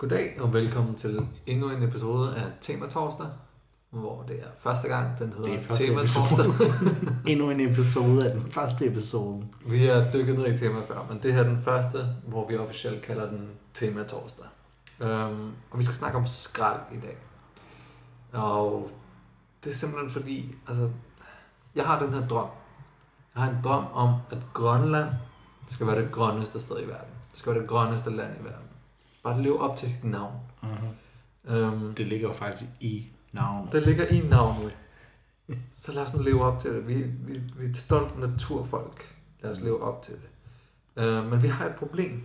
Goddag og velkommen til endnu en episode af Tema Torsdag, hvor det er første gang, den hedder Det Tema. Torsdag. Endnu en episode af den første episode. vi har dykket ned i tema før, men det her er den første, hvor vi officielt kalder den Tema Torsdag. Um, og vi skal snakke om skrald i dag. Og det er simpelthen fordi, altså, jeg har den her drøm. Jeg har en drøm om, at Grønland skal være det grønneste sted i verden. Det skal være det grønneste land i verden. Bare det lever op til sit navn. Uh-huh. Um, Det ligger jo faktisk i navnet. Det ligger i navnet. Så lad os nu leve op til det. Vi, vi, vi er et stolt naturfolk. Lad os leve op til det. Uh, men vi har et problem.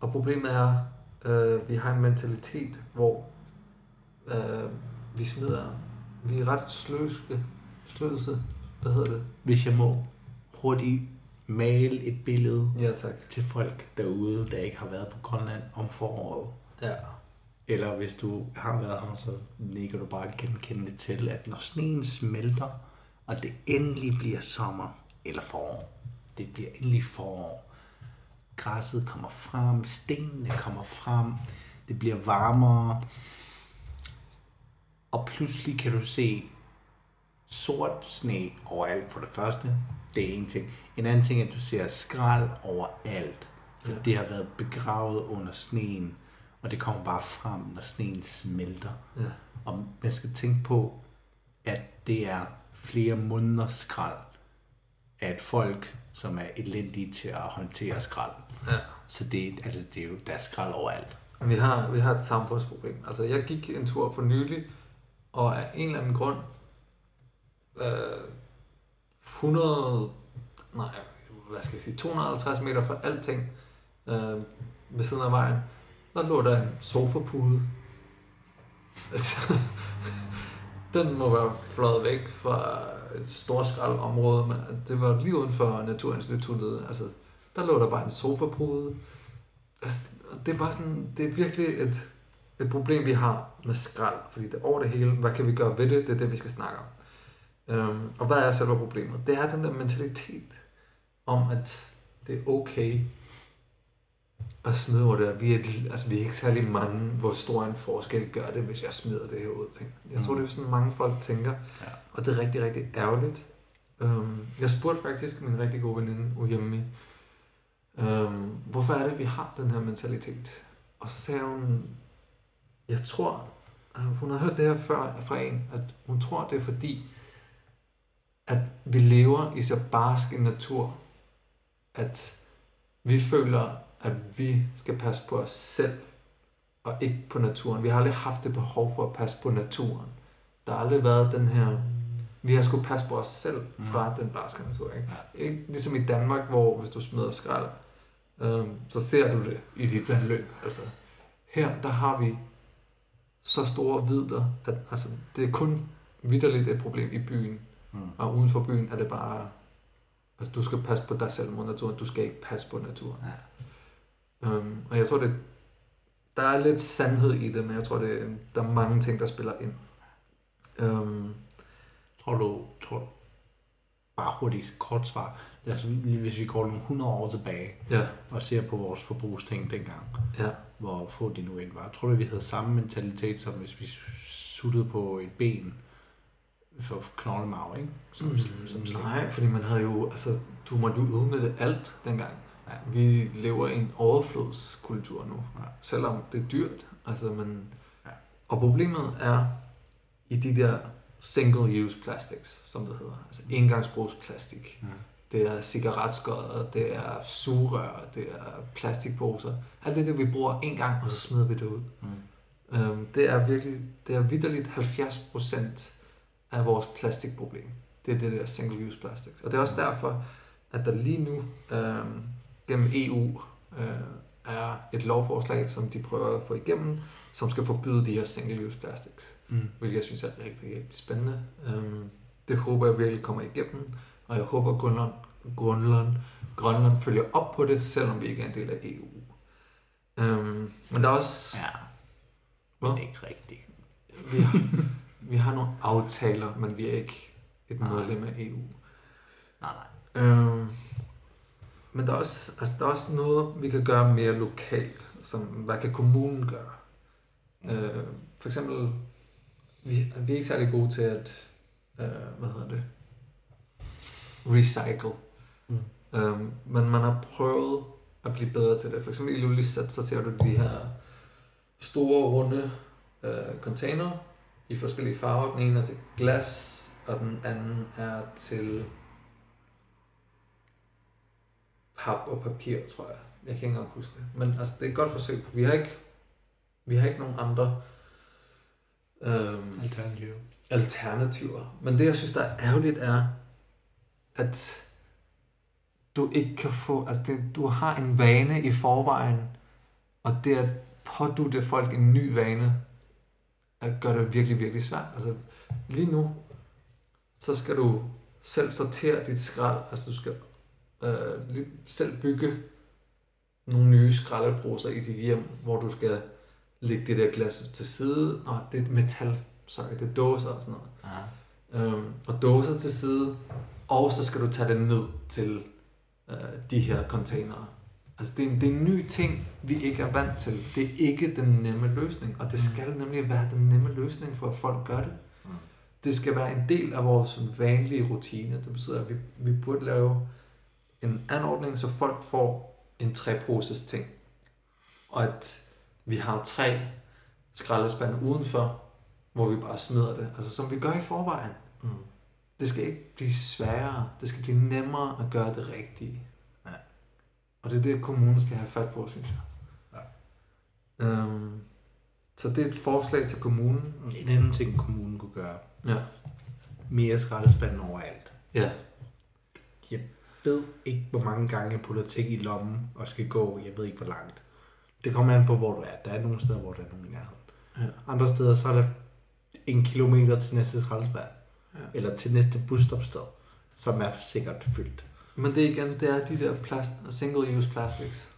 Og problemet er, uh, vi har en mentalitet, hvor uh, vi smider... Vi er ret sløske. Sløse. Hvad hedder det? Hvis jeg må hurtigt male et billede Ja, tak. til folk derude, der ikke har været på Grønland om foråret. Ja. Eller hvis du har været her, så nikker du bare genkende det til, at når sneen smelter, og det endelig bliver sommer eller forår, det bliver endelig forår, græsset kommer frem, stenene kommer frem, det bliver varmere, og pludselig kan du se sort sne overalt for det første. Det er en ting. En anden ting er, at du ser skrald overalt. For Ja. det har været begravet under sneen, og det kommer bare frem, når sneen smelter. ja. Og man skal tænke på, at det er flere måneder skrald af et folk, som er elendige til at håndtere skrald. ja. Så det, altså, det er jo, der er skrald overalt. Vi har, vi har et samfundsproblem. Altså, jeg gik en tur for nylig, og af en eller anden grund, øh, 100, nej, hvad skal jeg sige, 250 meter fra alting øh, ved siden af vejen, der lå der en sofapude. Altså, den må være fløjet væk fra et stort område, men det var lige uden for Naturinstituttet. Altså, der lå der bare en sofapude. Altså, det er bare sådan, det er virkelig et, et problem, vi har med skrald, fordi det er over det hele. Hvad kan vi gøre ved det? Det er det, vi skal snakke om. Øhm, og hvad er selve problemet? Det er den der mentalitet om, at det er okay at smide over det. her. Vi er, altså, vi er ikke særlig mange, hvor stor en forskel gør det, hvis jeg smider det her ud. Tænk. Jeg tror, Mm. det er sådan, mange folk tænker, Ja. og det er rigtig, rigtig ærgerligt. Øhm, jeg spurgte faktisk min rigtig gode veninde, Uyemi, øhm, hvorfor er det, vi har den her mentalitet? Og så sagde hun, jeg tror, hun har hørt det her før fra en, at hun tror, det er fordi, at vi lever i så barsk en natur, at vi føler, at vi skal passe på os selv, og ikke på naturen. Vi har aldrig haft det behov for at passe på naturen. Der har aldrig været den her... Vi har skulle passe på os selv fra den barske natur. Ikke? ikke ligesom i Danmark, hvor hvis du smider skrald, øhm, så ser du det i dit vandløb. Altså, her, der har vi så store vidder, at altså, det er kun vidderligt et problem i byen. Mm. Og uden for byen er det bare... Altså, du skal passe på dig selv mod naturen. Du skal ikke passe på naturen. Ja. Um, og jeg tror, det, der er lidt sandhed i det, men jeg tror, det, der er mange ting, der spiller ind. Um, Tror du, tror bare hurtigt kort svar, altså, lige hvis vi går nogle 100 år tilbage ja, og ser på vores forbrugsting dengang, ja. hvor få de nu end var, tror du, vi havde samme mentalitet, som hvis vi suttede på et ben for knoglemarv, ikke? Som, Mm, som slæng. nej, fordi man havde jo, altså, du måtte jo udnytte alt dengang. Ja. Vi lever i en overflodskultur nu, Ja. selvom det er dyrt. Altså, men, Ja. Og problemet er i de der single-use plastics, som det hedder. Altså engangsbrugsplastik. Ja. Det er cigaretskodder, det er sugerør, det er plastikposer. Alt det, der vi bruger en gang, og så smider vi det ud. Mm. Øhm, det er virkelig, det er vidderligt 70% af vores plastikproblem. Det er det der single-use plastics. Og det er også derfor, at der lige nu øhm, gennem EU øh, er et lovforslag, som de prøver at få igennem, som skal forbyde de her single-use plastics. Mm. Hvilket jeg synes er rigtig, rigtig spændende. Øhm, det håber jeg virkelig kommer igennem, og jeg håber, at Grønland, Grønland, Grønland følger op på det, selvom vi ikke er en del af EU. Øhm, men der er også... Ja, Hvad? men ikke rigtigt. Vi har, vi har nogle aftaler, men vi er ikke et Nej. medlem af EU. Nej, nej. Øhm, men der er, også, altså, der er også noget, vi kan gøre mere lokalt. som, hvad kan kommunen gøre? Øh, for eksempel, vi, vi er ikke særlig gode til at, øh, hvad hedder det, recycle. Mm. Øh, men man har prøvet at blive bedre til det. For eksempel i Ilulissat, så ser du de her store, runde øh, container i forskellige farver. Den ene er til glas, og den anden er til pap og papir, tror jeg. Jeg kan ikke engang huske det. Men altså, det er et godt forsøg. for Vi har ikke, vi har ikke nogen andre øhm, Alternativ. alternativer. Men det, jeg synes, der er ærgerligt, er, at du ikke kan få... Altså, det, du har en vane i forvejen, og det at pådutte folk en ny vane, at gør det virkelig, virkelig svært. Altså, lige nu, så skal du selv sortere dit skrald. Altså, du skal øh, selv bygge nogle nye skraldeposer i dit hjem, hvor du skal lægge det der glas til side. Nå, det er metal. Sorry, det er dåser og sådan noget. Ja. Øhm, og dåser til side, og så skal du tage det ned til øh, de her containere. Altså det er, en, det er en ny ting, vi ikke er vant til. Det er ikke den nemme løsning, og det skal nemlig være den nemme løsning for, at folk gør det. Mm. Det skal være en del af vores vanlige rutine. Det betyder, at vi, vi burde lave en anordning, så folk får en treposes ting. Og at vi har tre skraldespande udenfor, hvor vi bare smider det. Altså som vi gør i forvejen. Mm. Det skal ikke blive sværere. Det skal blive nemmere at gøre det rigtige. Og det er det, kommunen skal have fat på, synes jeg. Ja. Øhm, så det er et forslag til kommunen. En anden ting, kommunen kunne gøre. Ja. Mere skraldespanden overalt. Ja. Jeg ved ikke, hvor mange gange jeg putter ting i lommen og skal gå. Jeg ved ikke, hvor langt. Det kommer an på, hvor du er. Der er nogle steder, hvor der er nogen i nærheden. Ja. Andre steder, så er der en kilometer til næste skraldespand. Ja. Eller til næste busstopsted, som er sikkert fyldt. Men det igen, det er de der plast, single-use plastics.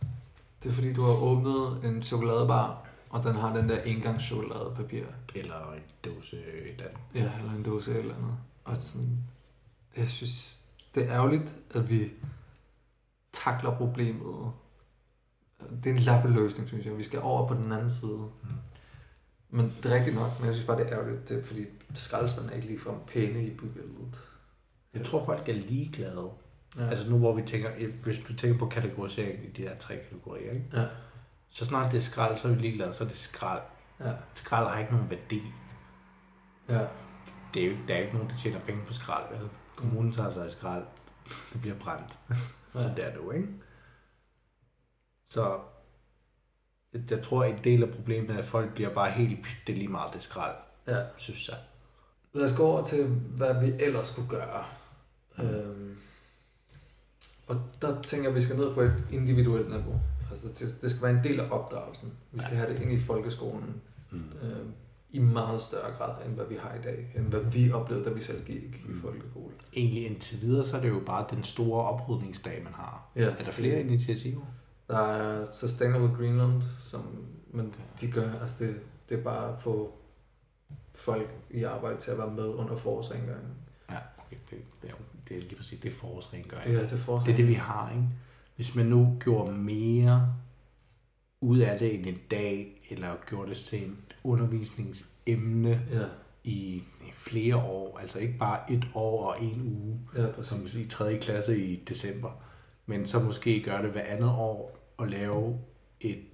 Det er fordi, du har åbnet en chokoladebar, og den har den der engangs chokoladepapir. Eller en dåse et eller andet. Ja, eller en dåse eller andet. Og sådan, jeg synes, det er ærgerligt, at vi takler problemet. Det er en lappeløsning, synes jeg. Vi skal over på den anden side. Mm. Men det er rigtigt nok, men jeg synes bare, det er ærgerligt, det er, fordi skraldespanden er ikke ligefrem pæne i bybilledet. Jeg tror, folk er ligeglade. Ja. Altså nu, hvor vi tænker, hvis du tænker på kategorisering i de der tre kategorier, ikke? ja. så snart det er skrald, så er vi ligeglade, så er det skrald. Ja. Skrald har ikke nogen værdi. Ja. Det er jo, der er ikke nogen, der tjener penge på skrald, vel? Kommunen tager sig af skrald. Det bliver brændt. så Ja. det er det jo, ikke? Så jeg, tror, en del af problemet er, at folk bliver bare helt, "Pff, det er lige meget det skrald, ja. synes jeg. Lad os gå over til, hvad vi ellers kunne gøre. Øhm, og der tænker jeg, at vi skal ned på et individuelt niveau. Altså, det- det skal være en del af opdragelsen. Vi skal have det ind i folkeskolen Mm. øh, i meget større grad, end hvad vi har i dag. End hvad vi oplevede, da vi selv gik i Mm. folkeskole. Egentlig indtil videre, så er det jo bare den store oprydningsdag, man har. Ja, Er der flere initiativer? Der er Sustainable Greenland, som, men de gør, altså det, det er bare at få folk i arbejde til at være med under forårsrengøringen. Ja, okay. Det, det, er, det er lige præcis det er forårsrengøring. Ja, til forårsrengøring. Det er det, vi har, ikke? Hvis man nu gjorde mere ud af det end en dag, eller gjorde det til en undervisningsemne Ja, i flere år, altså ikke bare et år og en uge, ja, som præcis. i 3. klasse i december, men så måske gøre det hver andet år og lave et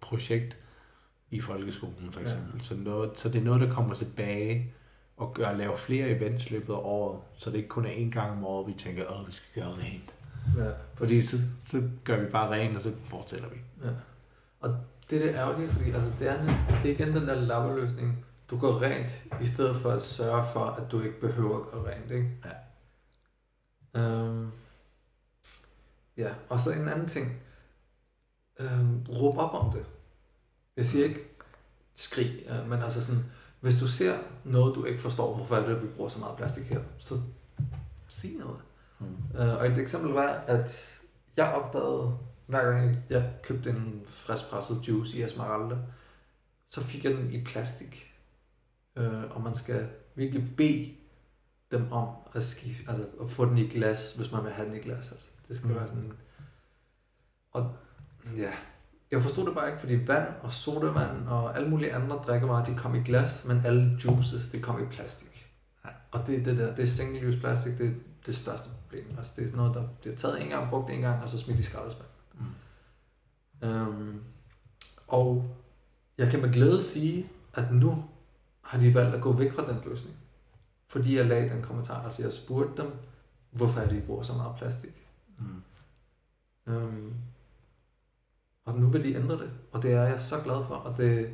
projekt i folkeskolen for eksempel. Ja. Så, noget, så det er noget, der kommer tilbage og gør, lave flere events løbet af året, så det ikke kun er en gang om året, vi tænker, åh, vi skal gøre rent. Ja, Fordi så, så gør vi bare rent, og så fortæller vi. Ja. Og det er det ærgerlige, fordi altså, det, er, det er igen den der lappeløsning. Du går rent, i stedet for at sørge for, at du ikke behøver at gøre rent, ikke? Ja. Øhm, ja, og så en anden ting. Øhm, råb op om det. Jeg siger ikke skrig, øh, men altså sådan, hvis du ser noget, du ikke forstår, hvorfor er det, at vi bruger så meget plastik her, så sig noget. Mm. Og et eksempel var, at jeg opdagede, hver gang jeg købte en friskpresset juice i Esmeralda, så fik jeg den i plastik. Øh, og man skal virkelig bede dem om at, skifte, altså at få den i glas, hvis man vil have den i glas. Altså. Det skal mm. være sådan... Og ja, jeg forstod det bare ikke, fordi vand og sodavand og alle mulige andre drikkevarer, de kom i glas, men alle juices, det kom i plastik. Og det er det der, det er single use plastik, det er det største problem. Altså det er sådan noget, der bliver taget en gang, brugt en gang, og så smidt i skraldespanden. Mm. Øhm, og jeg kan med glæde sige, at nu har de valgt at gå væk fra den løsning. Fordi jeg lagde den kommentar, altså jeg spurgte dem, hvorfor er de bruger så meget plastik. Mm. Øhm, og nu vil de ændre det, og det er jeg så glad for. Og det er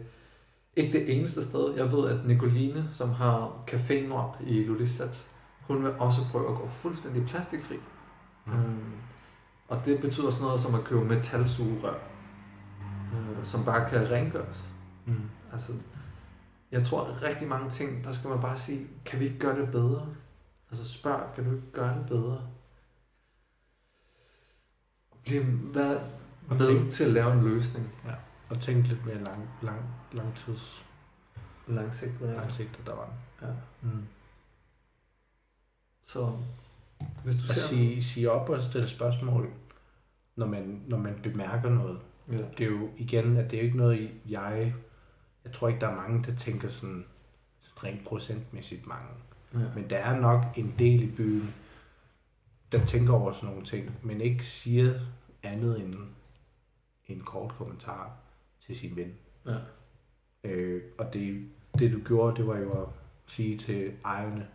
ikke det eneste sted. Jeg ved, at Nicoline, som har Café Nord i Lulisat, hun vil også prøve at gå fuldstændig plastikfri. Mm. Øhm, og det betyder sådan noget som at købe metalsugerør, øh, som bare kan rengøres. Mm. Altså, jeg tror at rigtig mange ting, der skal man bare sige, kan vi ikke gøre det bedre? Altså spørg, kan du ikke gøre det bedre? Bliv, vær Og med tænk, til at lave en løsning. og tænk lidt mere lang, lang, langtids Langsigtet, ja. langsigtet, der var. ja. Mm. Så hvis du Og ser... sige, sige op og stille spørgsmål, når man, når man bemærker noget. Ja. Det er jo igen, at det er jo ikke noget, jeg... Jeg tror ikke, der er mange, der tænker sådan rent procentmæssigt mange. Ja. Men der er nok en del i byen, der tænker over sådan nogle ting, men ikke siger andet end en kort kommentar til sin ven. ja. Øh, og det, det du gjorde, det var jo at sige til ejerne,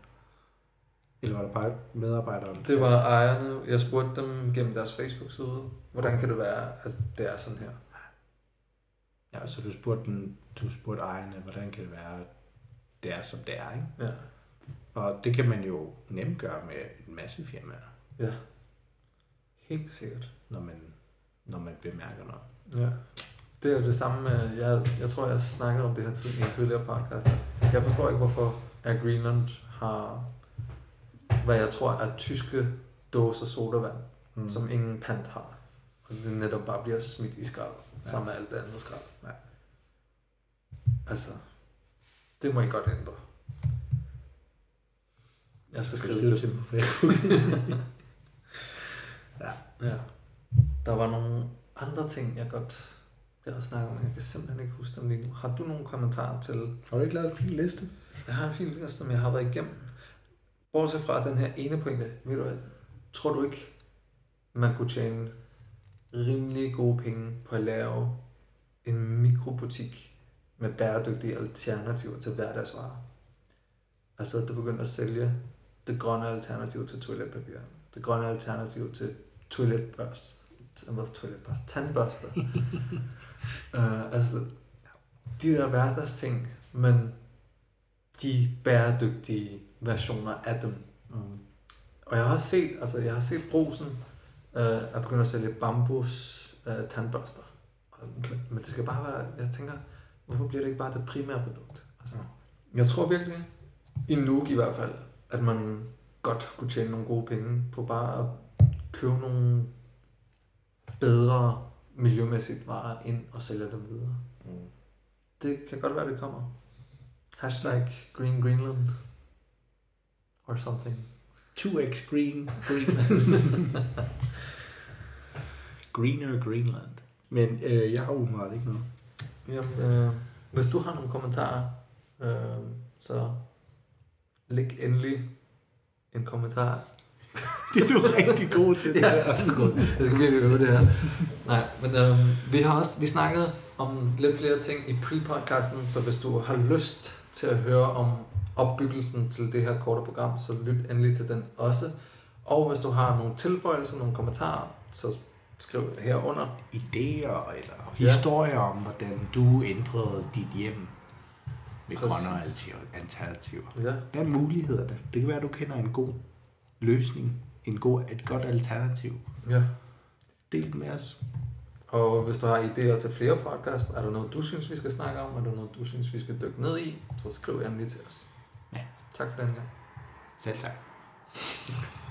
eller var det bare medarbejderne? Det var ejerne. Jeg spurgte dem gennem deres Facebook-side, hvordan kan det være, at det er sådan her? Ja, så du spurgte, den, du spurgte ejerne, hvordan kan det være, at det er som det er, ikke? Ja. Og det kan man jo nemt gøre med en masse firmaer, Ja. Helt sikkert. når man, når man bemærker noget. Ja. Det er det samme med, jeg, jeg tror, jeg snakkede om det her tid, i en tidligere podcast. Jeg forstår ikke, hvorfor Air Greenland har, hvad jeg tror er tyske dåser sodavand, mm. som ingen pant har. Og det netop bare bliver smidt i skrald, Ja. ja. sammen med alt det andet skrald. Ja. Altså, det må I godt ændre. Jeg skal skrive skrive til dem på Facebook. Ja. Der var nogle andre ting, jeg godt jeg har snakket om, men jeg kan simpelthen ikke huske dem lige nu. Har du nogle kommentarer til? Har du ikke lavet en fin liste? Jeg har en fin liste, som jeg har været igennem. Bortset fra den her ene pointe, ved du hvad, tror du ikke, man kunne tjene rimelig gode penge på at lave en mikrobutik med bæredygtige alternativer til hverdagsvarer? Altså, at du begynder at sælge det grønne alternativ til toiletpapir, det grønne alternativ til toiletbørst, hvad toiletbørst, tandbørster. uh, altså, de der hverdagsting, men de bæredygtige versioner af dem. Mm. Og jeg har set, altså jeg har set brusen øh, at begynde at sælge bambus øh, tandbørster. Okay. Men det skal bare være, jeg tænker, hvorfor bliver det ikke bare det primære produkt? Altså, Ja. Jeg tror virkelig, i Nuuk i hvert fald, at man godt kunne tjene nogle gode penge på bare at købe nogle bedre miljømæssigt varer ind og sælge dem videre. Mm. Det kan godt være, det kommer. Hashtag Green Greenland. Or something. 2x green Greenland. Greener Greenland. Men øh, jeg har umiddelbart ikke noget. Jamen, øh, hvis du har nogle kommentarer, øh, så læg endelig en kommentar. Det er du rigtig god til. det Jeg her. er så god. Jeg skal virkelig øve det her. Nej, men øh, vi har også vi snakkede om lidt flere ting i pre-podcasten, så hvis du har lyst til at høre om opbyggelsen til det her korte program, så lyt endelig til den også. Og hvis du har nogle tilføjelser, nogle kommentarer, så skriv herunder. Idéer eller Ja. historier om, hvordan du ændrede dit hjem med Præcis. grønne alter- alternativer. Ja. Hvad er mulighederne? Det kan være, at du kender en god løsning, en god, et godt alternativ. ja. Del med os. Og hvis du har idéer til flere podcast, er der noget, du synes, vi skal snakke om, er der noget, du synes, vi skal dykke ned i, så skriv endelig til os. Ja. Tak for den gang. Selv tak.